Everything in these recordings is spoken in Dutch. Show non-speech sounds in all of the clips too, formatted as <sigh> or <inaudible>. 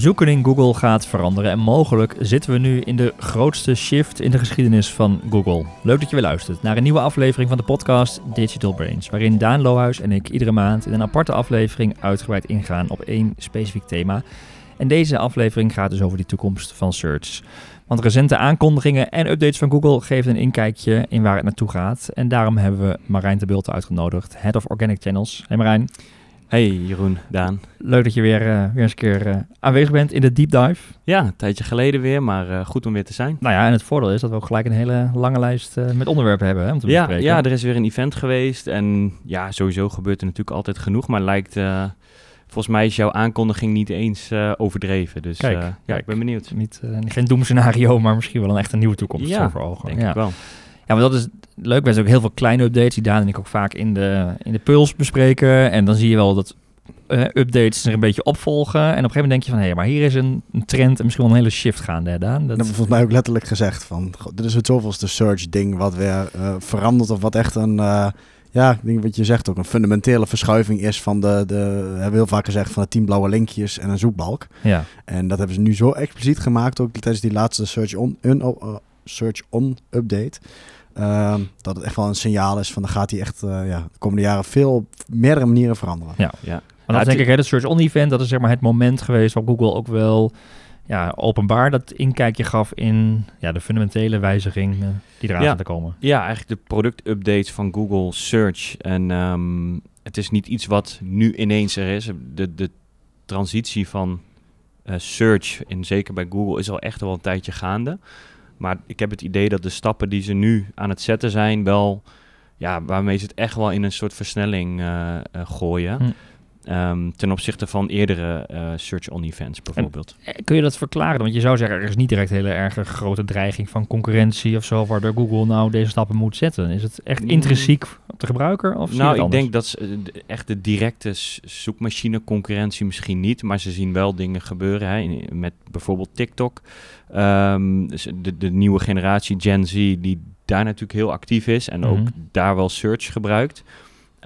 Zoeken in Google gaat veranderen en mogelijk zitten we nu in de grootste shift in de geschiedenis van Google. Leuk dat je weer luistert naar een nieuwe aflevering van de podcast Digital Brains, waarin Daan Lohuis en ik iedere maand in een aparte aflevering uitgebreid ingaan op één specifiek thema. En deze aflevering gaat dus over de toekomst van search. Want recente aankondigingen en updates van Google geven een inkijkje in waar het naartoe gaat. En daarom hebben we Marijn de Bulte uitgenodigd, Head of Organic Channels. Hey Marijn. Hey Jeroen, Daan. Leuk dat je weer, uh, weer eens een keer uh, aanwezig bent in de deep dive. Ja, een tijdje geleden weer, maar uh, goed om weer te zijn. Nou ja, en het voordeel is dat we ook gelijk een hele lange lijst met onderwerpen hebben hè, om te ja, bespreken. Ja, er is weer een event geweest en ja, sowieso gebeurt er natuurlijk altijd genoeg, maar lijkt... Volgens mij is jouw aankondiging niet eens overdreven. Dus kijk, ja, kijk, ik ben benieuwd. Niet, geen doemscenario, maar misschien wel een echt een nieuwe toekomst ja, voor ogen. denk ja. ik wel. Ja, maar dat is leuk. We hebben ook heel veel kleine updates die Daan en ik ook vaak in de, in de Puls bespreken. En dan zie je wel dat uh, updates er een beetje opvolgen. En op een gegeven moment denk je van, hé, hey, maar hier is een, een, trend en misschien wel een hele shift gaande, hè, Daan? Dat... heb volgens mij ook letterlijk gezegd van, goh, dit is het zoveelste search ding wat weer uh, verandert of wat echt een, uh, ja, ik denk wat je zegt ook, een fundamentele verschuiving is van de, de we hebben heel vaak gezegd, van de tien blauwe linkjes en een zoekbalk. Ja. En dat hebben ze nu zo expliciet gemaakt, ook tijdens die laatste search on, un, search on update. Uh, dat het echt wel een signaal is van dan gaat hij echt uh, ja, de komende jaren veel op meerdere manieren veranderen. Ja, ja. Maar dat denk ik, hè, het Search On Event, dat is zeg maar het moment geweest waar Google ook wel ja, openbaar dat inkijkje gaf in ja, de fundamentele wijzigingen die eraan ja. te komen. Ja, eigenlijk de productupdates van Google Search. En um, het is niet iets wat nu ineens er is. De, de transitie van uh, search, in, zeker bij Google, is al echt wel een tijdje gaande. Maar ik heb het idee dat de stappen die ze nu aan het zetten zijn, wel, ja, waarmee ze het echt wel in een soort versnelling uh, uh, gooien. Hm. Um, ten opzichte van eerdere uh, search-on events bijvoorbeeld. En, kun je dat verklaren? Want je zou zeggen, er is niet direct hele erg grote dreiging van concurrentie of zo, waardoor Google nou deze stappen moet zetten. Is het echt intrinsiek op de gebruiker? Of nou, ik denk dat ze, de, echt de directe zoekmachine concurrentie misschien niet, maar ze zien wel dingen gebeuren hè, met bijvoorbeeld TikTok. Um, de, de nieuwe generatie Gen Z die daar natuurlijk heel actief is en ook mm -hmm. daar wel search gebruikt.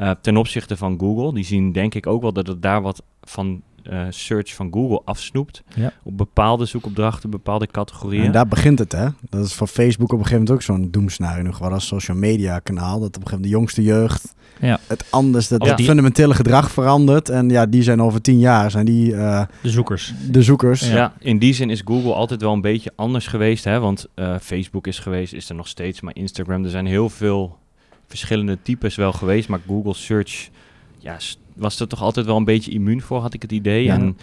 Uh, ten opzichte van Google, die zien denk ik ook wel dat het daar wat van uh, search van Google afsnoept. Ja. Op bepaalde zoekopdrachten, bepaalde categorieën. En daar begint het, hè? Dat is voor Facebook op een gegeven moment ook zo'n doemscenario nog wel als social media kanaal. Dat op een gegeven moment de jongste jeugd ja. het anders, dat Ja. het fundamentele gedrag verandert. En ja, die zijn over tien jaar, zijn die uh, De zoekers. de zoekers. Ja. in die zin is Google altijd wel een beetje anders geweest. Hè? Want uh, Facebook is geweest, is er nog steeds. Maar Instagram, er zijn heel veel verschillende types wel geweest. Maar Google Search ja, was er toch altijd wel een beetje immuun voor, had ik het idee. Ja. En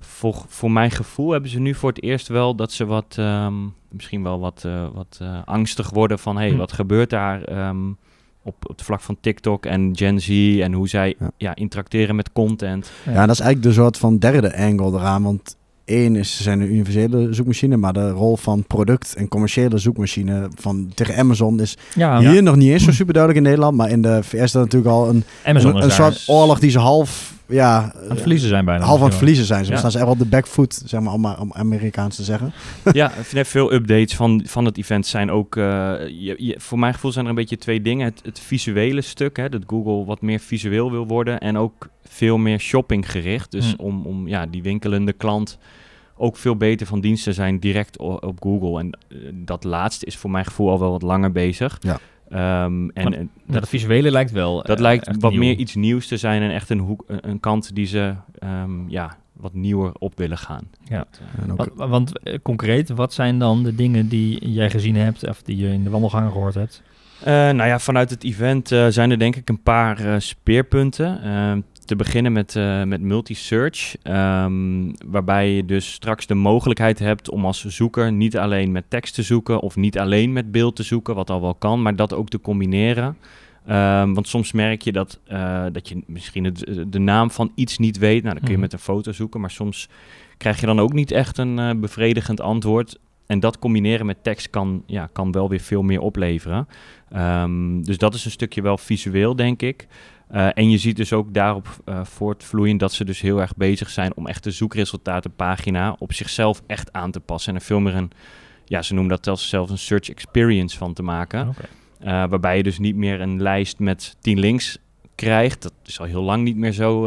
voor, voor mijn gevoel hebben ze nu voor het eerst wel dat ze wat, um, misschien wel wat, uh, wat uh, angstig worden van... hé, hey, Hm. wat gebeurt daar um, op, op het vlak van TikTok en Gen Z... en hoe zij Ja. ja. interacteren met content. Ja, dat is eigenlijk de soort van derde angle eraan. Want één is, ze zijn een universele zoekmachine, maar de rol van product en commerciële zoekmachine van, tegen Amazon is Ja, hier nog niet eens zo super duidelijk in Nederland. Maar in de VS is dat natuurlijk al een, Amazon een, een soort oorlog die ze half, ja, aan het verliezen zijn bijna. half aan het verliezen zijn. Ze Ja. staan ze echt wel op de backfoot, zeg maar, om, maar- om Amerikaans te zeggen. <laughs> ja, <laughs> veel updates van, van het event zijn ook... eh, je, je- voor mijn gevoel zijn er een beetje twee dingen. Het, het visuele stuk, hè, dat Google wat meer visueel wil worden... en ook veel meer shopping gericht. Dus Hm. om, om ja, die winkelende klant ook veel beter van dienst te zijn direct op Google. En eh, dat laatste is voor mijn gevoel al wel wat langer bezig. Ja. Ehm, en, Maar en Ja, dat visuele lijkt wel. dat eh, lijkt wat nieuw. meer iets nieuws te zijn... en echt een, hoek, een, een kant die ze ja, ja, wat nieuwer op willen gaan. Ja. Dat, eh, Want, eh, concreet, wat zijn dan de dingen die jij gezien hebt of die je in de wandelgangen gehoord hebt? Eh, nou ja, vanuit het event zijn er denk ik een paar speerpunten. Te beginnen met, eh, met multi-search, ehm, waarbij je dus straks de mogelijkheid hebt om als zoeker niet alleen met tekst te zoeken of niet alleen met beeld te zoeken, wat al wel kan, maar dat ook te combineren. Ehm, want soms merk je dat, eh, dat je misschien het, de naam van iets niet weet. Nou, dan kun je Mhm. met een foto zoeken, maar soms krijg je dan ook niet echt een eh, bevredigend antwoord. En dat combineren met tekst kan, ja, kan wel weer veel meer opleveren. Ehm, dus dat is een stukje wel visueel, denk ik. Eh, en je ziet dus ook daarop eh voortvloeien dat ze dus heel erg bezig zijn om echt de zoekresultatenpagina op zichzelf echt aan te passen. En er veel meer een, ja, ze noemen dat zelfs, zelfs een search experience van te maken. Eh, waarbij je dus niet meer een lijst met 10 links krijgt. Dat is al heel lang niet meer zo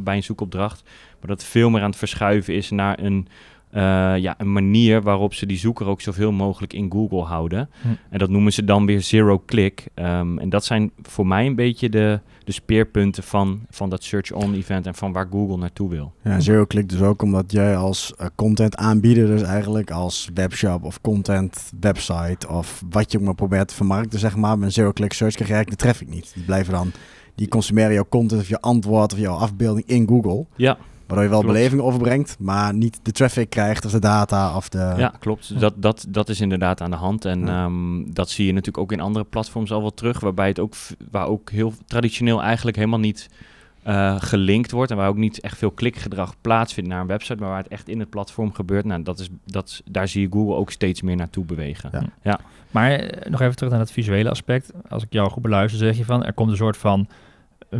bij een zoekopdracht. Maar dat veel meer aan het verschuiven is naar een, eh, ja, een manier waarop ze die zoeker ook zoveel mogelijk in Google houden. Hm. En dat noemen ze dan weer zero-click. Ehm, en dat zijn voor mij een beetje de, de speerpunten van, van dat search-on-event en van waar Google naartoe wil. Ja, zero click dus ook omdat jij als eh, content aanbieder, dus eigenlijk als webshop of content website of wat je ook maar probeert te vermarkten, zeg maar, met een zero click search krijg je eigenlijk de traffic niet. Die blijven dan, die consumeren jouw content of je antwoord of jouw afbeelding in Google. Ja, Waardoor je wel Klopt. beleving overbrengt, maar niet de traffic krijgt of de data of de... ja klopt. Dat, dat, dat is inderdaad aan de hand. En Ja. ehm, dat zie je natuurlijk ook in andere platforms al wel terug, waarbij het ook, waar ook heel traditioneel eigenlijk helemaal niet eh, gelinkt wordt en waar ook niet echt veel klikgedrag plaatsvindt naar een website, maar waar het echt in het platform gebeurt. Nou, dat is, dat, daar zie je Google ook steeds meer naartoe bewegen. Ja. Maar eh, nog even terug naar het visuele aspect. Als ik jou goed beluister, zeg je van er komt een soort van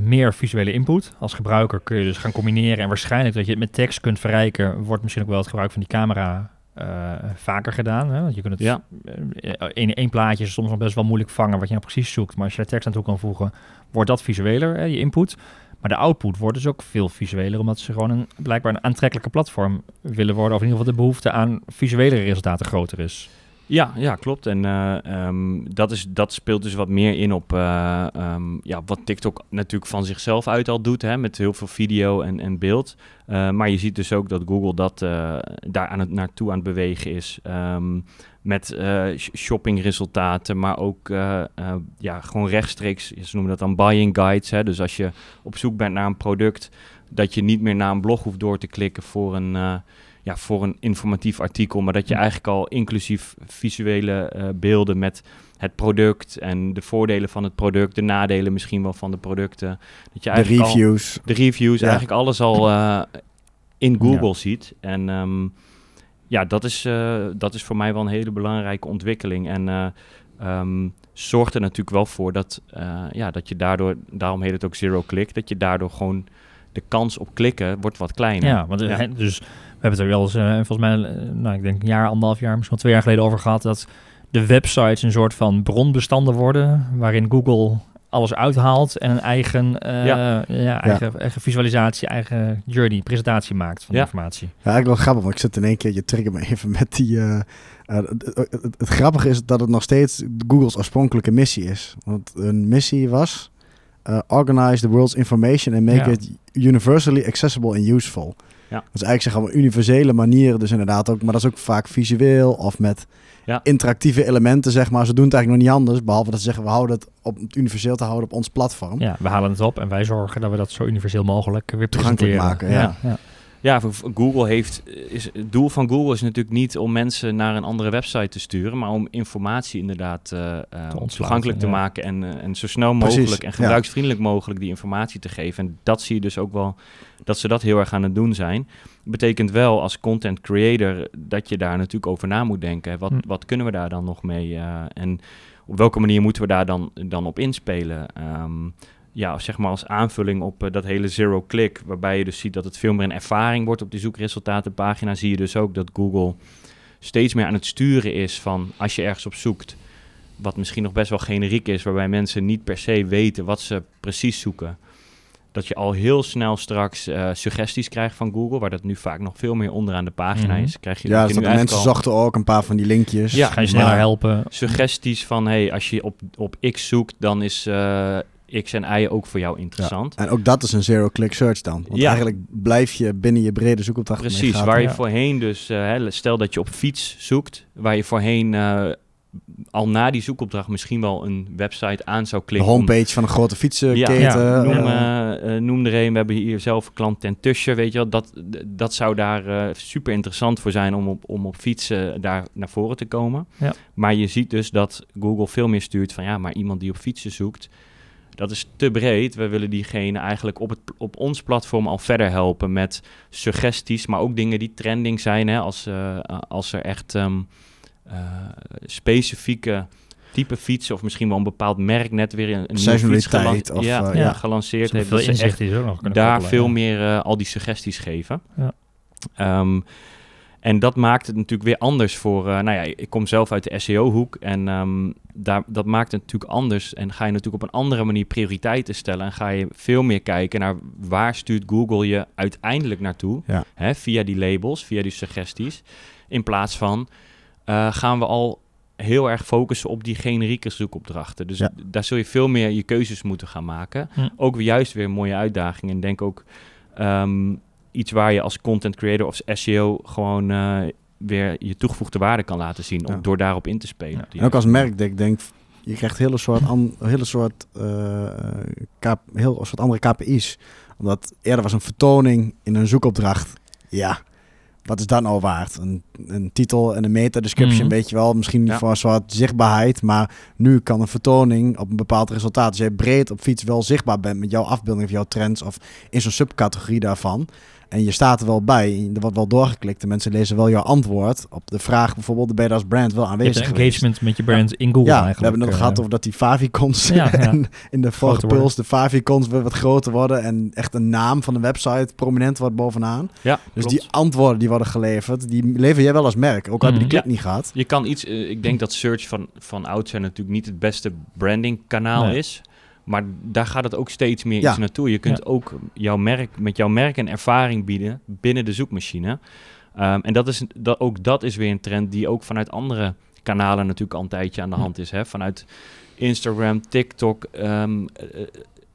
meer visuele input. Als gebruiker kun je dus gaan combineren en waarschijnlijk dat je het met tekst kunt verrijken, wordt misschien ook wel het gebruik van die camera eh, vaker gedaan. Hè? Want je kunt het Ja. eh, in één plaatje soms nog best wel moeilijk vangen wat je nou precies zoekt. Maar als je er tekst aan toe kan voegen, wordt dat visueler, hè, je input. Maar de output wordt dus ook veel visueler, omdat ze gewoon een, blijkbaar een aantrekkelijke platform willen worden. Of in ieder geval de behoefte aan visuele resultaten groter is. Ja, ja, klopt. En eh, ehm, dat, is, dat speelt dus wat meer in op eh, ehm, ja, wat TikTok natuurlijk van zichzelf uit al doet, hè, met heel veel video en, en beeld. Eh, maar je ziet dus ook dat Google dat daar aan het, naartoe aan het bewegen is. ehm, met sh- shoppingresultaten, maar ook ja, gewoon rechtstreeks, ze noemen dat dan buying guides. Hè. Dus als je op zoek bent naar een product, dat je niet meer naar een blog hoeft door te klikken voor een, ja, voor een informatief artikel, maar dat je Hm. eigenlijk al inclusief visuele eh, beelden met het product en de voordelen van het product, de nadelen misschien wel van de producten. Dat je de al- reviews. de reviews, Ja. eigenlijk alles al eh, in Google ziet. En ehm, ja, dat is, eh, dat is voor mij wel een hele belangrijke ontwikkeling. En eh, ehm, zorgt er natuurlijk wel voor dat, eh, ja, dat je daardoor, daarom heet het ook zero click, dat je daardoor gewoon de kans op klikken wordt wat kleiner. Ja, want Ja. dus hebben het er wel eens, eh, volgens mij, eh, nou, ik denk een jaar, anderhalf jaar, misschien wel twee jaar geleden over gehad, dat de websites een soort van bronbestanden worden, waarin Google alles uithaalt en een eigen, eh, ja. Ja. eigen, eigen visualisatie, eigen journey, presentatie maakt van de informatie. Ja, eigenlijk wel grappig, want ik zit in één keer, je trigger me even met die... het, het- het- het grappige is dat het nog steeds Google's oorspronkelijke missie is. Want hun missie was... eh, organize the world's information and make Ja. it universally accessible and useful. Ja. Dus eigenlijk zeggen we universele manieren, dus inderdaad ook, maar dat is ook vaak visueel of met Ja. interactieve elementen, zeg maar. Ze doen het eigenlijk nog niet anders, behalve dat ze zeggen we houden het op het universeel te houden op ons platform. Ja, we halen het op en wij zorgen dat we dat zo universeel mogelijk weer Toegankelijk presenteren. maken, ja. ja. Ja, Google heeft, is, het doel van Google is natuurlijk niet om mensen naar een andere website te sturen, maar om informatie inderdaad eh, eh, ontsluiten, toegankelijk te ja. maken en, eh, en zo snel Precies, mogelijk en ja. gebruiksvriendelijk mogelijk die informatie te geven. En dat zie je dus ook wel, dat ze dat heel erg aan het doen zijn. Betekent wel als content creator dat je daar natuurlijk over na moet denken. Wat, Hm. wat kunnen we daar dan nog mee eh, en op welke manier moeten we daar dan, dan op inspelen? Ehm, ja, zeg maar als aanvulling op eh, dat hele zero-click, waarbij je dus ziet dat het veel meer een ervaring wordt op die zoekresultatenpagina, zie je dus ook dat Google steeds meer aan het sturen is van als je ergens op zoekt, wat misschien nog best wel generiek is, waarbij mensen niet per se weten wat ze precies zoeken. Dat je al heel snel straks eh, suggesties krijgt van Google, waar dat nu vaak nog veel meer onderaan de pagina Mhm. is. Krijg je, Ja, dat dus je dat nu de mensen al zochten ook een paar van die linkjes. Ja, Ga je sneller Maar- helpen. suggesties van hey, als je op, op X zoekt, dan is eh, X en Y ook voor jou interessant. En ook dat is een zero-click search dan. Want Ja. eigenlijk blijf je binnen je brede zoekopdracht Precies, waar je voorheen dus, eh, hè, stel dat je op fiets zoekt, waar je voorheen eh, al na die zoekopdracht misschien wel een website aan zou De klikken. om- homepage van een grote fietsenketen. Ja, Noem, eh, eh, noem er een, we hebben hier zelf een klant ten Tusje, weet je wel. Dat, dat zou daar eh, super interessant voor zijn om op, om op fietsen daar naar voren te komen. Ja. Maar je ziet dus dat Google veel meer stuurt van ja, maar iemand die op fietsen zoekt, dat is te breed. We willen diegene eigenlijk op, het, op ons platform al verder helpen met suggesties, maar ook dingen die trending zijn. Hè, als, eh, als er echt ehm, eh, specifieke type fietsen of misschien wel een bepaald merk net weer een, een nieuwe fiets gelan- of, ja, eh, ja, ja. gelanceerd heeft. veel dat ze echt inzicht is ook nog kunnen daar koppelen, veel meer eh, al die suggesties geven. Ja. Ehm, en dat maakt het natuurlijk weer anders voor... eh, nou ja, ik kom zelf uit de SEO-hoek. En ehm, daar, dat maakt het natuurlijk anders. En ga je natuurlijk op een andere manier prioriteiten stellen. En ga je veel meer kijken naar waar stuurt Google je uiteindelijk naartoe. Ja. Hè, via die labels, via die suggesties. In plaats van eh, gaan we al heel erg focussen op die generieke zoekopdrachten. Dus Ja. daar zul je veel meer je keuzes moeten gaan maken. Hm. Ook weer juist weer een mooie uitdaging. En denk ook ehm, iets waar je als content creator of SEO gewoon eh, weer je toegevoegde waarde kan laten zien. Ja. Om door daarop in te spelen. Ja. En ook als merk, ik denk, je krijgt hele soort, an, hele soort, eh, K- heel soort andere KPI's. Omdat eerder was een vertoning in een zoekopdracht. Ja, wat is dat nou waard? Een, een titel en een meta-description, Mhm. weet je wel. Misschien Ja. voor een soort zichtbaarheid. Maar nu kan een vertoning op een bepaald resultaat. Als jij breed op fiets wel zichtbaar bent met jouw afbeelding of jouw trends. Of in zo'n subcategorie daarvan. En je staat er wel bij. Er wordt wel doorgeklikt. En mensen lezen wel jouw antwoord op de vraag. Bijvoorbeeld, ben je als brand wel Je hebt aanwezig geweest? engagement met je brand in Google Ja, eigenlijk. we hebben het eh, gehad over dat die favicons Ja, ja. <laughs> en in de vorige puls de favicons weer wat groter worden en echt een naam van de website prominent wordt bovenaan. Ja, Dus klopt. die antwoorden die worden geleverd, die lever jij wel als merk. Ook al heb je de Mhm. klik niet gehad. Je kan iets, eh, ik denk dat search van, van oudsher natuurlijk niet het beste branding kanaal Nee. is. Maar daar gaat het ook steeds meer Ja. iets naartoe. Je kunt Ja. ook jouw merk, met jouw merk een ervaring bieden binnen de zoekmachine. Ehm, en dat is, dat, ook dat is weer een trend die ook vanuit andere kanalen natuurlijk al een tijdje aan de Ja. hand is. Hè? Vanuit Instagram, TikTok. ehm, eh, eh,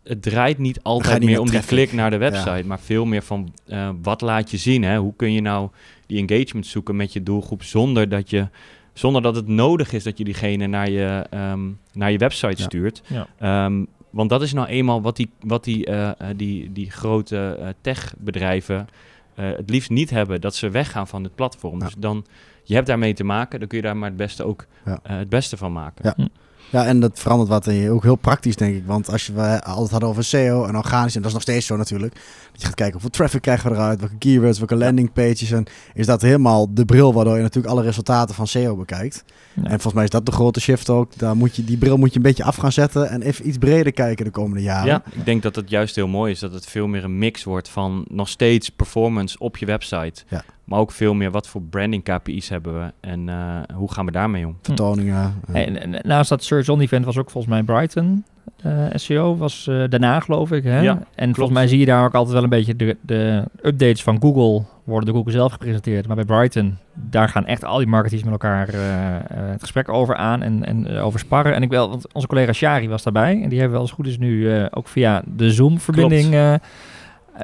het draait niet altijd niet meer om die klik naar de website, maar veel meer van eh, wat laat je zien. Hè? Hoe kun je nou die engagement zoeken met je doelgroep zonder dat je zonder dat het nodig is dat je diegene naar je, ehm, naar je website Ja. stuurt. Ja. Ehm, want dat is nou eenmaal wat die, wat die, eh, eh, die, die grote eh, techbedrijven eh, het liefst niet hebben. Dat ze weggaan van het platform. Ja. Dus dan, je hebt daarmee te maken. Dan kun je daar maar het beste ook Ja. het beste van maken. Ja. Ja, en dat verandert wat en ook heel praktisch, denk ik. Want als je we altijd hadden over SEO en organisch, en dat is nog steeds zo natuurlijk. Dat je gaat kijken hoeveel traffic krijgen we eruit, welke keywords, welke landing pages. En is dat helemaal de bril waardoor je natuurlijk alle resultaten van SEO bekijkt. Ja. En volgens mij is dat de grote shift ook. Daar moet je, die bril moet je een beetje af gaan zetten en even iets breder kijken de komende jaren. Ja, ik denk dat het juist heel mooi is dat het veel meer een mix wordt van nog steeds performance op je website. Ja. Maar ook veel meer wat voor branding KPI's hebben we en eh, hoe gaan we daarmee om? Vertoningen. eh, En, en naast dat Search On Event was ook volgens mij Brighton eh, SEO was eh, daarna geloof ik. Hè? Ja, en volgens mij zie je daar ook altijd wel een beetje de, de updates van Google worden door Google zelf gepresenteerd. Maar bij Brighton, daar gaan echt al die marketeers met elkaar eh, eh, het gesprek over aan en, en eh, over sparren. En ik wel, want onze collega Shari was daarbij en die hebben we als het goed is nu ook via de Zoom-verbinding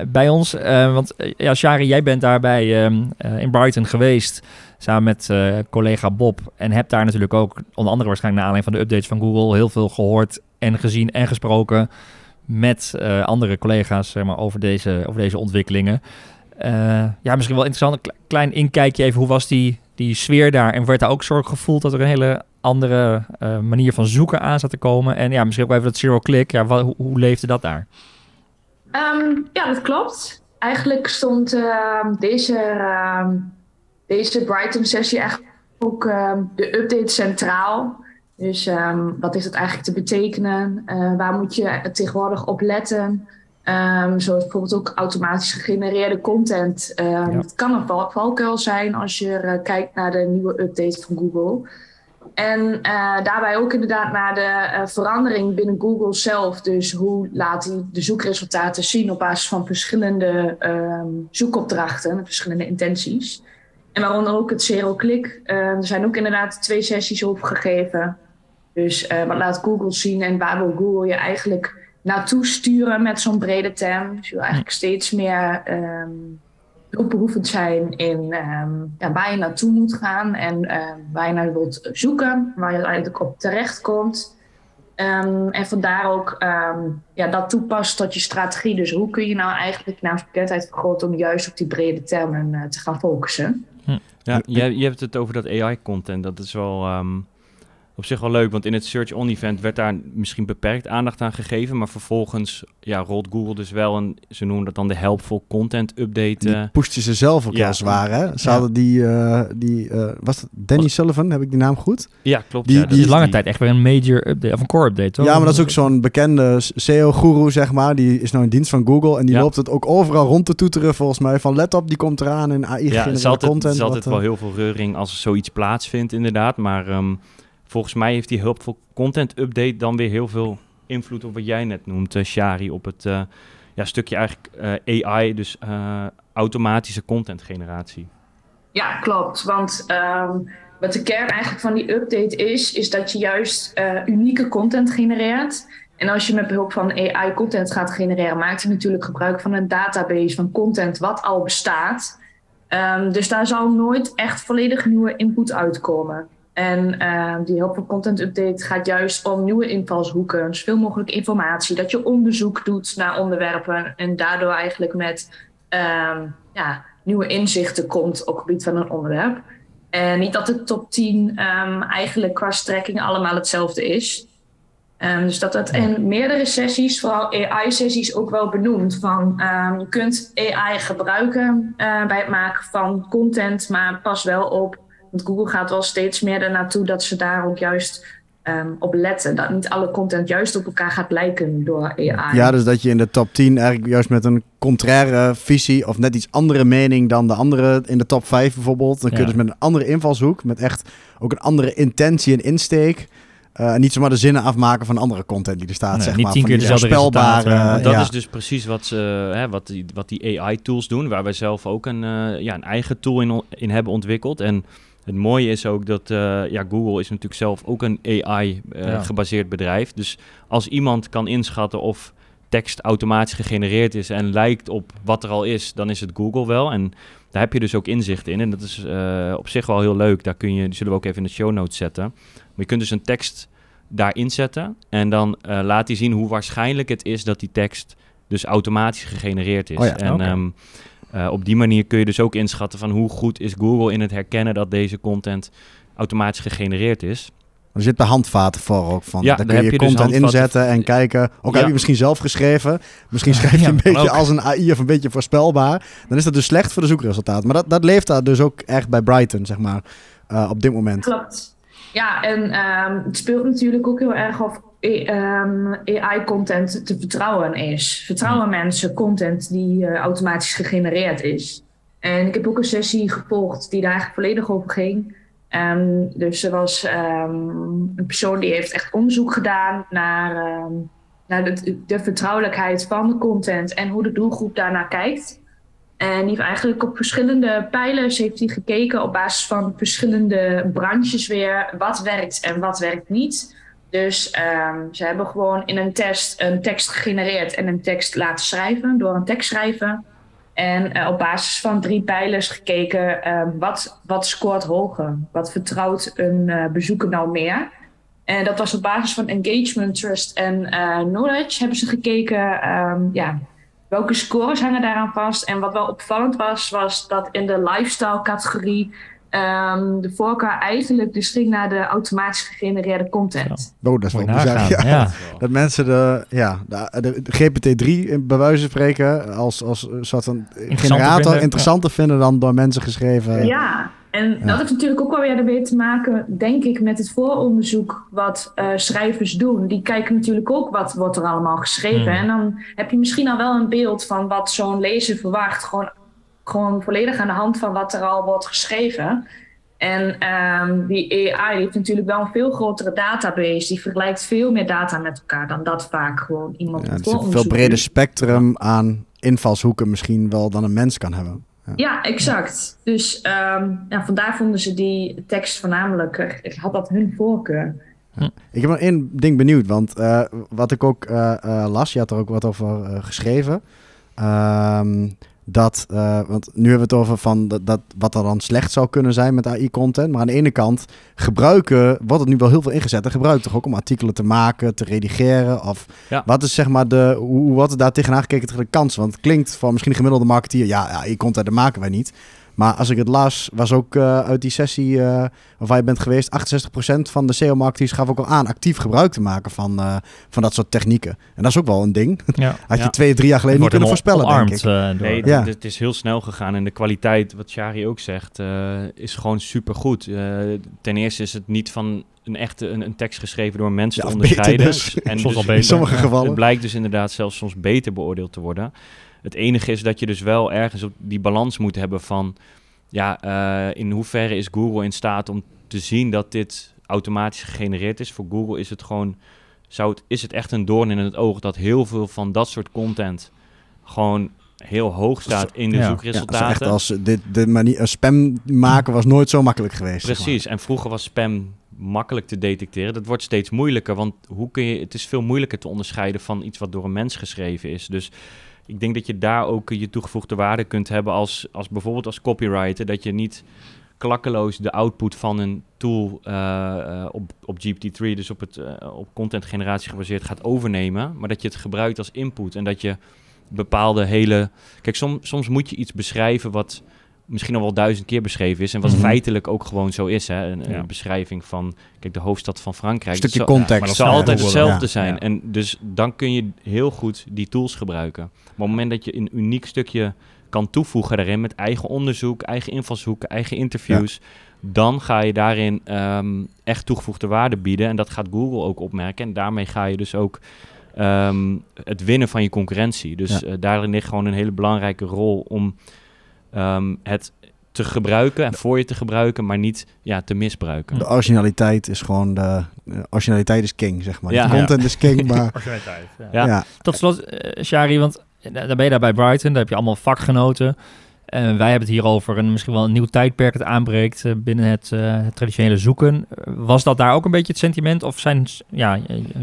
bij ons. Want ja, Shari, jij bent daarbij ehm, eh, in Brighton geweest samen met collega Bob. En heb daar natuurlijk ook, onder andere waarschijnlijk naar aanleiding van de updates van Google, heel veel gehoord en gezien en gesproken met andere collega's zeg maar, over, deze, over deze ontwikkelingen. Eh, ja, misschien wel interessant, een kle- klein inkijkje even. Hoe was die, die sfeer daar? En werd daar ook zorg gevoeld dat er een hele andere eh, manier van zoeken aan zat te komen? En ja, misschien ook even dat zero click. Ja, wat, hoe, hoe leefde dat daar? Ehm, ja, dat klopt. Eigenlijk stond ehm, deze, ehm, deze Brighton-sessie echt ook de update centraal. Dus wat is dat eigenlijk te betekenen? Eh, waar moet je tegenwoordig op letten? Ehm, zoals bijvoorbeeld ook automatisch gegenereerde content. Ja. Het kan een val- valkuil zijn als je eh, kijkt naar de nieuwe update van Google. En eh, daarbij ook inderdaad naar de eh, verandering binnen Google zelf. Dus hoe laat hij de zoekresultaten zien op basis van verschillende ehm, zoekopdrachten, verschillende intenties. En waaronder ook het zero-click. Er zijn ook inderdaad twee sessies opgegeven. Dus wat laat Google zien en waar wil Google je eigenlijk naartoe sturen met zo'n brede term. Dus je wil eigenlijk steeds meer ehm hulpbehoevend zijn in ehm, ja, waar je naartoe moet gaan en ehm, waar je naar wilt zoeken, waar je uiteindelijk op terecht komt. Ehm, en vandaar ook ehm, ja, dat toepast tot je strategie. Dus hoe kun je nou eigenlijk naamsbekendheid vergroten om juist op die brede termen eh, te gaan focussen? Ja, je, je hebt het over dat AI-content. Dat is wel ehm, op zich wel leuk, want in het Search On event werd daar misschien beperkt aandacht aan gegeven, maar vervolgens ja, rolt Google dus wel een, ze noemen dat dan de helpful content update. Die pushten ze zelf ook ja. heel zwaar, hè? Ze Ja. hadden die, eh, die eh, was dat Danny Sullivan, heb ik die naam goed? ja, klopt. Die- ja, Het dat is is lange die- tijd echt weer een major update, of een core update, toch? Ja, maar dat is ook zo'n bekende SEO-guru, zeg maar. Die is nou in dienst van Google en die Ja. loopt het ook overal rond te toeteren, volgens mij. Van let op, die komt eraan in AI Ja, het is altijd, content. het is altijd wat, wel heel veel reuring als er zoiets plaatsvindt, inderdaad. Maar ehm, volgens mij heeft die Helpful Content Update dan weer heel veel invloed op wat jij net noemt, uh, Shari, op het uh, ja, stukje eigenlijk uh, AI, dus automatische content generatie. Ja, klopt. Want um, wat de kern eigenlijk van die update is, is dat je juist unieke content genereert. En als je met behulp van AI content gaat genereren, maakt je natuurlijk gebruik van een database van content wat al bestaat. Um, dus daar zal nooit echt volledig nieuwe input uitkomen. En uh, die Helpful Content Update gaat juist om nieuwe invalshoeken, zoveel mogelijk informatie, dat je onderzoek doet naar onderwerpen en daardoor eigenlijk met um, ja, nieuwe inzichten komt op het gebied van een onderwerp. En niet dat de top 10 um, eigenlijk qua strekking allemaal hetzelfde is. Dus dat dat in meerdere sessies, vooral AI-sessies, ook wel benoemd. Van je kunt AI gebruiken uh, bij het maken van content, maar pas wel op. Want Google gaat wel steeds meer ernaartoe dat ze daar ook juist um, op letten. Dat niet alle content juist op elkaar gaat lijken door AI. Ja, dus dat je in de top 10 eigenlijk juist met een contraire visie of net iets andere mening dan de andere in de top 5 bijvoorbeeld. Dan kun je ja. dus met een andere invalshoek, met echt ook een andere intentie en insteek. Uh, niet zomaar de zinnen afmaken van andere content die er staat. Nee, zeg niet maar, tien keer dezelfde eh, dat ja. is dus precies wat, ze, hè, wat, die, wat die AI-tools doen, waar wij zelf ook een, uh, ja, een eigen tool in, in hebben ontwikkeld. En het mooie is ook dat uh, ja, Google is natuurlijk zelf ook een AI-gebaseerd Ja. bedrijf. Dus als iemand kan inschatten of tekst automatisch gegenereerd is en lijkt op wat er al is, dan is het Google wel. En daar heb je dus ook inzicht in. En dat is uh, op zich wel heel leuk. Daar kun je, die zullen we ook even in de show notes zetten. Maar je kunt dus een tekst daarin zetten. En dan laat hij zien hoe waarschijnlijk het is dat die tekst dus automatisch gegenereerd is. Oh ja, en um, uh, op die manier kun je dus ook inschatten van hoe goed is Google in het herkennen dat deze content automatisch gegenereerd is. Er zitten handvaten voor ook van. Ja, daar kun je, heb je dus content inzetten en kijken. Ook Ja. heb je misschien zelf geschreven. Misschien schrijf je Ja, een beetje ook. als een AI of een beetje voorspelbaar. Dan is dat dus slecht voor de zoekresultaat. Maar dat, dat leeft daar dus ook echt bij Brighton, zeg maar. uh, op dit moment. Klopt. Ja, en um, het speelt natuurlijk ook heel erg of AI-content te vertrouwen is. Vertrouwen mensen content die uh, automatisch gegenereerd is. En ik heb ook een sessie gevolgd die daar eigenlijk volledig over ging. Um, dus er was een persoon die heeft echt onderzoek gedaan naar, naar de, de vertrouwelijkheid van de content en hoe de doelgroep daarnaar kijkt. En die heeft eigenlijk op verschillende pijlers heeft hij gekeken op basis van verschillende branches weer wat werkt en wat werkt niet. Dus um, ze hebben gewoon in een test een tekst gegenereerd en een tekst laten schrijven door een tekstschrijver. En uh, op basis van drie pijlers gekeken um, wat, wat scoort hoger, wat vertrouwt een uh, bezoeker nou meer. En dat was op basis van engagement, trust en uh, knowledge hebben ze gekeken. Um, ja, welke scores hangen daaraan vast? En wat wel opvallend was, was dat in de lifestyle categorie um, de voorkeur eigenlijk dus ging naar de automatisch gegenereerde content. Oh, dat is wel bizar. Ja. ja. <laughs> Dat mensen de, ja, de, de, de GPT-3 bij wijze van spreken als, als een soort van generator vinden, interessanter vinden dan door mensen geschreven. Ja, en Ja. dat heeft natuurlijk ook wel weer ermee te maken, denk ik, met het vooronderzoek wat uh, schrijvers doen. Die kijken natuurlijk ook wat wordt er allemaal geschreven. Hmm. En dan heb je misschien al wel een beeld van wat zo'n lezer verwacht. Gewoon, gewoon volledig aan de hand van wat er al wordt geschreven. En um, die AI heeft natuurlijk wel een veel grotere database. Die vergelijkt veel meer data met elkaar dan dat vaak gewoon iemand Ja, het is een veel breder spectrum aan invalshoeken misschien wel dan een mens kan hebben. Ja, exact. Dus um, ja, vandaar vonden ze die tekst voornamelijk, uh, had dat hun voorkeur. Ik heb nog één ding benieuwd, want uh, wat ik ook uh, las, je had er ook wat over geschreven. Um, dat, uh, want nu hebben we het over van dat, dat, wat er dan slecht zou kunnen zijn met AI-content. Maar aan de ene kant gebruiken, wordt het nu wel heel veel ingezet. En gebruikt toch ook om artikelen te maken, te redigeren? Of Ja. wat is zeg maar de, hoe, wordt er daar tegenaan gekeken tegen de kansen? Want het klinkt voor misschien een gemiddelde marketeer, ja, AI-content, dat maken wij niet. Maar als ik het las, was ook uh, uit die sessie uh, waar je bent geweest, 68% van de SEO-marketeers gaf ook al aan actief gebruik te maken van, uh, van dat soort technieken. En dat is ook wel een ding. Ja. <laughs> Had je Ja. twee, drie jaar geleden niet kunnen voorspellen, denk ik. Uh, door. Nee, Ja. het, is heel snel gegaan en de kwaliteit, wat Shari ook zegt, uh, is gewoon supergoed. Uh, ten eerste is het niet van een echte een, een tekst geschreven door mensen Ja, te onderscheiden. dus. En Soms wel In beter. sommige gevallen. Het blijkt dus inderdaad zelfs soms beter beoordeeld te worden. Het enige is dat je dus wel ergens op die balans moet hebben van... Ja, uh, in hoeverre is Google in staat om te zien dat dit automatisch gegenereerd is. Voor Google is het gewoon, zou het, is het echt een doorn in het oog dat heel veel van dat soort content gewoon heel hoog staat in de Ja. Ja, zoekresultaten. zo echt als dit, dit manier, spam maken was nooit zo makkelijk geweest. zeg maar. Precies, en vroeger was spam makkelijk te detecteren. Dat wordt steeds moeilijker, want hoe kun je, het is veel moeilijker te onderscheiden van iets wat door een mens geschreven is. Dus ik denk dat je daar ook je toegevoegde waarde kunt hebben als, als bijvoorbeeld als copywriter, dat je niet klakkeloos de output van een tool eh, eh, op, op GPT-3, dus op, het, eh, op content generatie gebaseerd, gaat overnemen, maar dat je het gebruikt als input en dat je bepaalde hele... Kijk, som, soms moet je iets beschrijven wat misschien al wel duizend keer beschreven is en wat Mhm. feitelijk ook gewoon zo is. Hè? Een, Ja. een beschrijving van, kijk, de hoofdstad van Frankrijk. Een stukje context. maar dat zal altijd hetzelfde ja. zijn. En dus dan kun je heel goed die tools gebruiken. Maar op het moment dat je een uniek stukje kan toevoegen daarin met eigen onderzoek, eigen invalshoeken, eigen interviews, dan ga je daarin ehm, echt toegevoegde waarde bieden. En dat gaat Google ook opmerken. En daarmee ga je dus ook ehm, het winnen van je concurrentie. Dus eh, daarin ligt gewoon een hele belangrijke rol om ehm, het te gebruiken en voor je te gebruiken, maar niet ja, te misbruiken. De originaliteit is gewoon de, de originaliteit is king, zeg maar. Ja. de content is king, maar <laughs> Originaliteit. Ja. Ja. ja. Tot slot, eh, Shari, want eh, daar ben je daar bij Brighton, daar heb je allemaal vakgenoten. En wij hebben het hier over een misschien wel een nieuw tijdperk dat aanbreekt eh, binnen het, eh, het traditionele zoeken. Was dat daar ook een beetje het sentiment? Of zijn ja,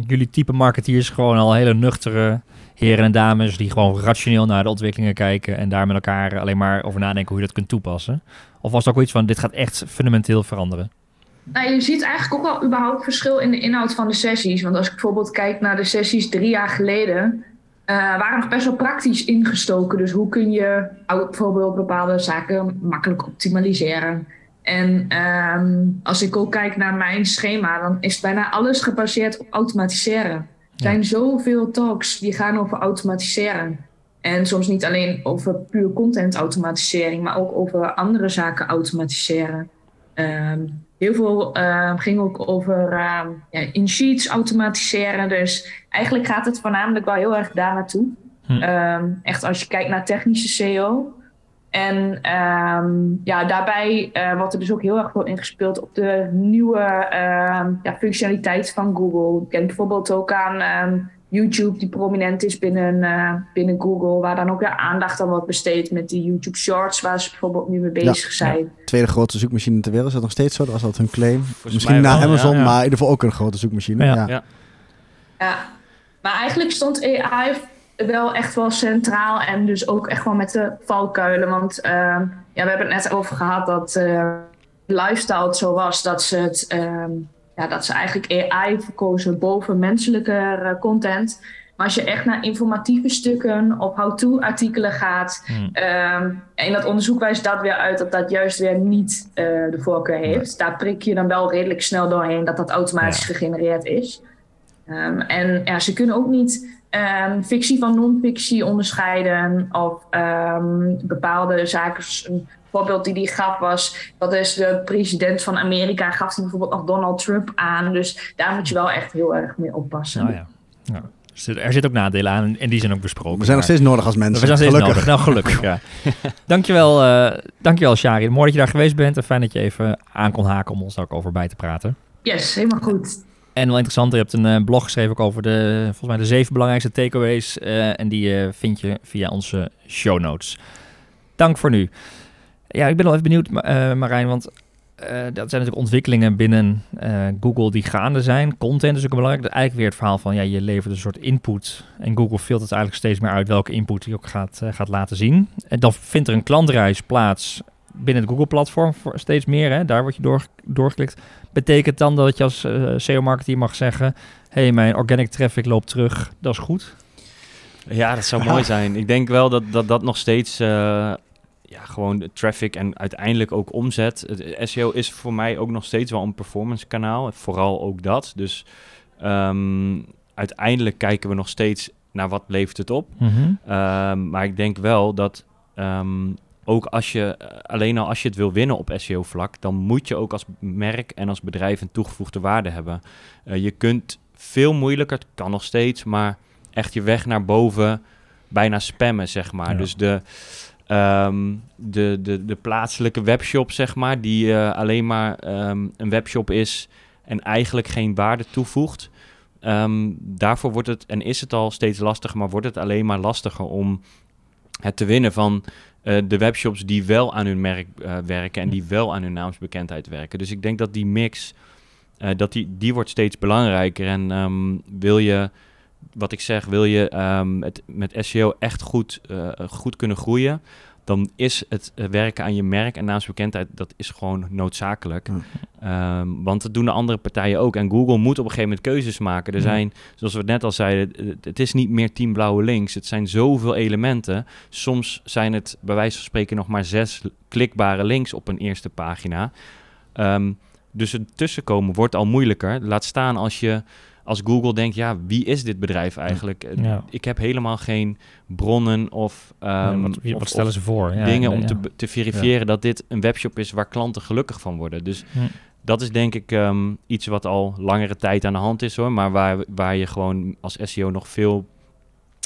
jullie type marketeers gewoon al hele nuchtere heren en dames die gewoon rationeel naar de ontwikkelingen kijken en daar met elkaar alleen maar over nadenken hoe je dat kunt toepassen? Of was het ook iets van dit gaat echt fundamenteel veranderen? Nou, je ziet eigenlijk ook wel überhaupt verschil in de inhoud van de sessies. Want als ik bijvoorbeeld kijk naar de sessies drie jaar geleden, eh, waren nog best wel praktisch ingestoken. Dus hoe kun je bijvoorbeeld bepaalde zaken makkelijk optimaliseren? En ehm, als ik ook kijk naar mijn schema, dan is bijna alles gebaseerd op automatiseren. Er zijn zoveel talks die gaan over automatiseren. En soms niet alleen over puur content automatisering, maar ook over andere zaken automatiseren. Ehm, heel veel ehm, ging ook over ehm, ja, in sheets automatiseren. Dus eigenlijk gaat het voornamelijk wel heel erg daar naartoe. Hm. Echt als je kijkt naar technische SEO. En ehm, ja, daarbij eh, wordt er dus ook heel erg veel ingespeeld op de nieuwe ehm, ja, functionaliteit van Google. Ik denk bijvoorbeeld ook aan ehm, YouTube, die prominent is binnen, eh, binnen Google, waar dan ook weer aandacht aan wordt besteed met die YouTube Shorts, waar ze bijvoorbeeld nu mee bezig zijn. tweede grootste zoekmachine ter wereld. Is dat nog steeds zo? Dat was dat hun claim? Misschien na wel, Amazon, ja, ja. maar in ieder geval ook een grote zoekmachine. Ja. Ja. Ja. Ja, maar eigenlijk stond AI wel echt wel centraal en dus ook echt wel met de valkuilen. Want ehm, ja, we hebben het net over gehad dat eh lifestyle het zo was dat ze, het, ehm, ja, dat ze eigenlijk AI verkozen boven menselijke eh, content. Maar als je echt naar informatieve stukken of how-to-artikelen gaat, Hmm. Ehm, in dat onderzoek wijst dat weer uit dat dat juist weer niet eh, de voorkeur heeft. Daar prik je dan wel redelijk snel doorheen dat dat automatisch gegenereerd is. Ehm, en ja, ze kunnen ook niet ehm, fictie van non-fictie onderscheiden of ehm, bepaalde zaken. Een voorbeeld die die gaf was, dat is de president van Amerika gaf hij bijvoorbeeld nog Donald Trump aan. Dus daar moet je wel echt heel erg mee oppassen. Nou ja. ja. Dus er- zitten ook nadelen aan en- die zijn ook besproken. We zijn nog steeds nodig als mensen. We zijn steeds Gelukkig. nodig. Nou, gelukkig, ja. <laughs> dankjewel, eh dankjewel, Shari. Mooi dat je daar geweest bent en fijn dat je even aan kon haken om ons daar ook over bij te praten. Yes, helemaal goed. En wel interessant, je hebt een eh, blog geschreven ook over de, volgens mij de zeven belangrijkste takeaways. eh, en die eh, vind je via onze show notes. Dank voor nu. Ja, ik ben wel even benieuwd, Ma- Marijn, want dat zijn natuurlijk ontwikkelingen binnen Google die gaande zijn. Content is ook belangrijk. Dat is eigenlijk weer het verhaal van, ja, je levert een soort input. En Google filtert eigenlijk steeds meer uit welke input hij ook gaat, gaat laten zien. En dan vindt er een klantreis plaats binnen het Google-platform steeds meer. Hè? Daar word je door, doorgeklikt. Betekent dan dat je als eh, SEO-marketeer mag zeggen... hey, mijn organic traffic loopt terug, dat is goed? Ja, dat zou mooi <laughs> zijn. Ik denk wel dat dat, dat nog steeds eh, ja, gewoon de traffic en uiteindelijk ook omzet. Het SEO is voor mij ook nog steeds wel een performance kanaal. Vooral ook dat. Dus ehm, uiteindelijk kijken we nog steeds naar wat levert het op. Ehm, maar ik denk wel dat ehm, ook als je, eh, alleen al als je het wil winnen op SEO-vlak, dan moet je ook als merk en als bedrijf een toegevoegde waarde hebben. Eh, je kunt veel moeilijker, het kan nog steeds, maar echt je weg naar boven bijna spammen, zeg maar. Ja. Dus de, ehm, de, de, de plaatselijke webshop, zeg maar, die eh, alleen maar ehm, een webshop is en eigenlijk geen waarde toevoegt. Ehm, daarvoor wordt het, en is het al steeds lastiger, maar wordt het alleen maar lastiger om het te winnen van eh, de webshops die wel aan hun merk eh, werken en die wel aan hun naamsbekendheid werken. Dus ik denk dat die mix, eh, dat die, die wordt steeds belangrijker. En ehm, wil je, wat ik zeg, wil je ehm, het met SEO echt goed, eh, goed kunnen groeien, dan is het eh, werken aan je merk en naamsbekendheid, dat is gewoon noodzakelijk. Ja. Ehm, want dat doen de andere partijen ook. En Google moet op een gegeven moment keuzes maken. Er Ja. zijn, zoals we het net al zeiden, het- het is niet meer team blauwe links. Het zijn zoveel elementen. Soms zijn het bij wijze van spreken nog maar zes klikbare links op een eerste pagina. Ehm, dus het tussenkomen wordt al moeilijker. Laat staan als je als Google denkt, ja, wie is dit bedrijf eigenlijk? Eh, Ja. Ik heb helemaal geen bronnen of, ehm, wat, wie- wat of- stellen ze voor? Ja, dingen nee, om te, te verifiëren dat dit een webshop is waar klanten gelukkig van worden. Dus Hm. dat is denk ik ehm, iets wat al langere tijd aan de hand is hoor. Maar waar, waar je gewoon als SEO nog veel,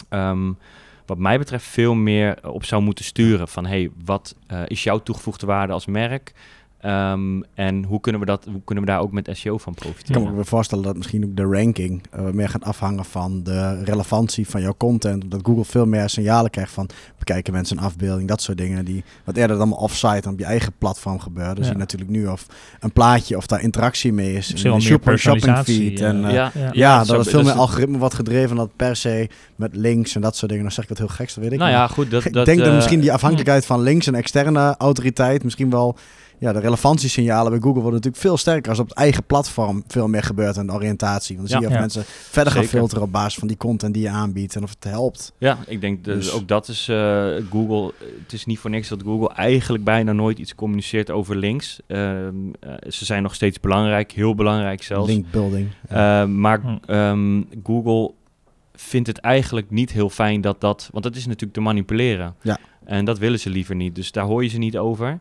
ehm, wat mij betreft, veel meer op zou moeten sturen. Van hey, wat eh, is jouw toegevoegde waarde als merk? Ehm, en hoe kunnen, we dat, hoe kunnen we daar ook met SEO van Ik profiteren? kan me voorstellen dat misschien ook de ranking eh, meer gaat afhangen van de relevantie van jouw content. Omdat Google veel meer signalen krijgt van bekijken mensen een afbeelding, dat soort dingen. Die wat eerder dan offsite dan op je eigen platform gebeuren. Dus Ja. je natuurlijk nu of een plaatje of daar interactie mee is. In shopper shopping feed. En, eh, eh, ja, ja. ja, zo- dat het veel dus meer algoritme wordt gedreven. Dat per se met links en dat soort dingen. Dan zeg ik wat heel geks, dat weet ik Nou niet. ja, goed. Dat, ik dat, denk dat eh, misschien die afhankelijkheid van links en externe autoriteit misschien wel ja, de relevantiesignalen bij Google worden natuurlijk veel sterker als op het eigen platform veel meer gebeurt en de oriëntatie. Want dan Ja. zie je of Ja. mensen verder gaan Zeker. filteren op basis van die content die je aanbiedt en of het helpt. Ja, ik denk dus, Dus- ook dat is eh, Google. Het is niet voor niks dat Google eigenlijk bijna nooit iets communiceert over links. Ehm, eh, ze zijn nog steeds belangrijk, heel belangrijk zelfs. Link building. Ja. Eh, maar Hm. ehm, Google vindt het eigenlijk niet heel fijn dat dat... Want dat is natuurlijk te manipuleren. Ja. En dat willen ze liever niet. Dus daar hoor je ze niet over.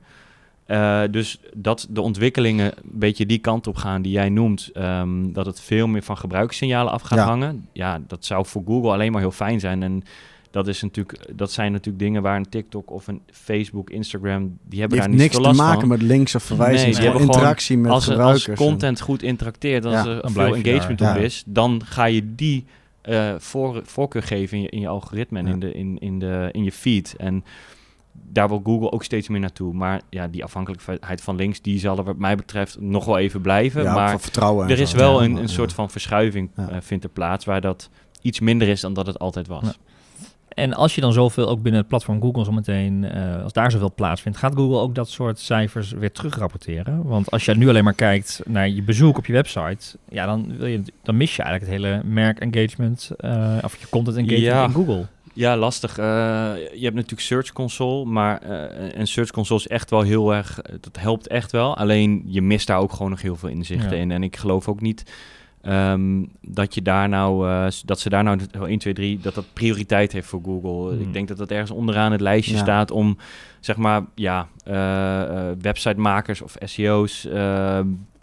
Eh, dus dat de ontwikkelingen een beetje die kant op gaan die jij noemt, ehm, dat het veel meer van gebruikssignalen af gaat Ja. hangen. Ja, dat zou voor Google alleen maar heel fijn zijn. En dat, is natuurlijk, dat zijn natuurlijk dingen waar een TikTok of een Facebook, Instagram, die hebben Die daar niks te last maken van. met links of verwijzingen. Nee, die hebben interactie met als, er, gebruikers. als en- content goed interacteert, als Ja, er dan veel engagement daar. op Ja. is, dan ga je die eh, voor, voorkeur geven in je, in je algoritme en in, de, in, in, de, in je feed. En daar wil Google ook steeds meer naartoe. Maar ja, die afhankelijkheid van links, die zal er wat mij betreft nog wel even blijven. ja, maar van vertrouwen. en er is zo. wel Ja, een, een ja. soort van verschuiving Ja. eh, vindt er plaats, waar dat iets minder is dan dat het altijd was. Ja. En als je dan zoveel ook binnen het platform Google zo meteen, eh, als daar zoveel plaatsvindt, gaat Google ook dat soort cijfers weer terugrapporteren? Want als je nu alleen maar kijkt naar je bezoek op je website, ja, dan, wil je, dan mis je eigenlijk het hele merk engagement eh, of je content engagement Ja. in Google. Ja, lastig. Eh, je hebt natuurlijk Search Console, maar eh en Search Console is echt wel heel erg, eh, dat helpt echt wel. Alleen je mist daar ook gewoon nog heel veel inzichten Ja. in. En ik geloof ook niet ehm, dat je daar nou, s- dat ze daar nou 1, 2, 3, dat dat prioriteit heeft voor Google. Hmm. Ik denk dat dat ergens onderaan het lijstje Ja. staat om, zeg maar, ja, websitemakers of SEO's eh,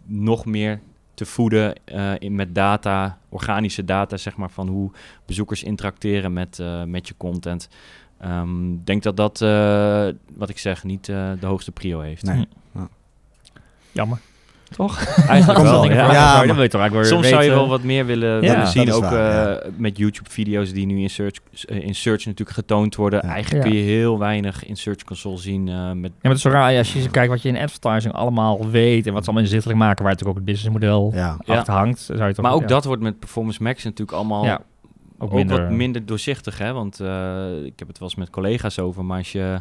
nog meer te voeden eh, in, met data, organische data, zeg maar, van hoe bezoekers interacteren met, eh, met je content. Ehm, Ik denk dat dat, eh, wat ik zeg, niet eh, de hoogste prio heeft. Nee. Jammer. Toch? <laughs> Eigenlijk wel, wel, ja. ja. ja, maar dan weet je toch eigenlijk weer Soms zou je weten- wel wat meer willen, Ja, willen zien, ook waar, eh, met YouTube-video's die nu in Search, eh, in Search natuurlijk getoond worden. Ja. Eigenlijk Ja. kun je heel weinig in Search Console zien. eh, met, Ja, maar het is zo raar als je eens kijkt wat je in advertising allemaal weet en wat ze allemaal inzichtelijk maken, waar natuurlijk ook het businessmodel achter hangt. Zou je toch, maar ook ja, dat wordt met Performance Max natuurlijk allemaal ja, ook ook minder. wat minder doorzichtig, hè? Want eh, ik heb het wel eens met collega's over, maar als je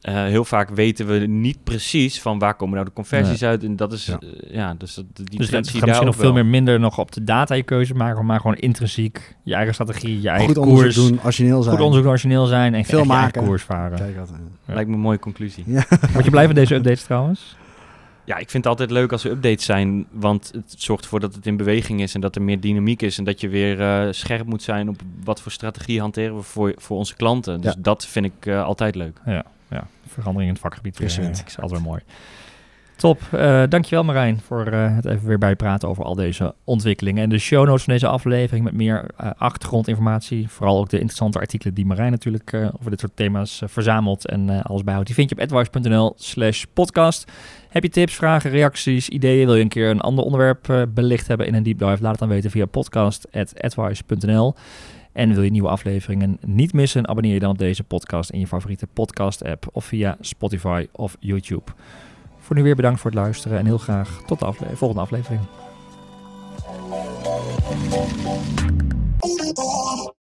eh, heel vaak weten we niet precies van waar komen nou de conversies uit en dat is Ja. ja, ja dus dat, die Dus zie gaat je daar misschien nog veel meer minder nog op de data je keuze maken, maar gewoon intrinsiek je eigen strategie, je eigen Goed onderzoek koers, doen, origineel zijn. goed onderzoek origineel zijn en Veel maken. koers varen. Kijk wat, ja. Lijkt me een mooie conclusie. Word <laughs> je blij van deze updates trouwens? Ja, ik vind het altijd leuk als er updates zijn, want het zorgt ervoor dat het in beweging is en dat er meer dynamiek is en dat je weer eh, scherp moet zijn op wat voor strategie hanteren we voor, voor onze klanten. Dus Ja. dat vind ik eh, altijd leuk. Ja, verandering in het vakgebied. weer, eh, is altijd wel mooi. Top. Uh, dankjewel Marijn voor uh, het even weer bijpraten over al deze ontwikkelingen. En de show notes van deze aflevering met meer uh, achtergrondinformatie. Vooral ook de interessante artikelen die Marijn natuurlijk over dit soort thema's verzamelt en alles bijhoudt. Die vind je op advice.nl slash podcast. Heb je tips, vragen, reacties, ideeën? Wil je een keer een ander onderwerp belicht hebben in een deep dive? Laat het dan weten via podcast.advice.nl. En wil je nieuwe afleveringen niet missen? Abonneer je dan op deze podcast in je favoriete podcast app of via Spotify of YouTube. Voor nu weer bedankt voor het luisteren en heel graag tot de volgende aflevering.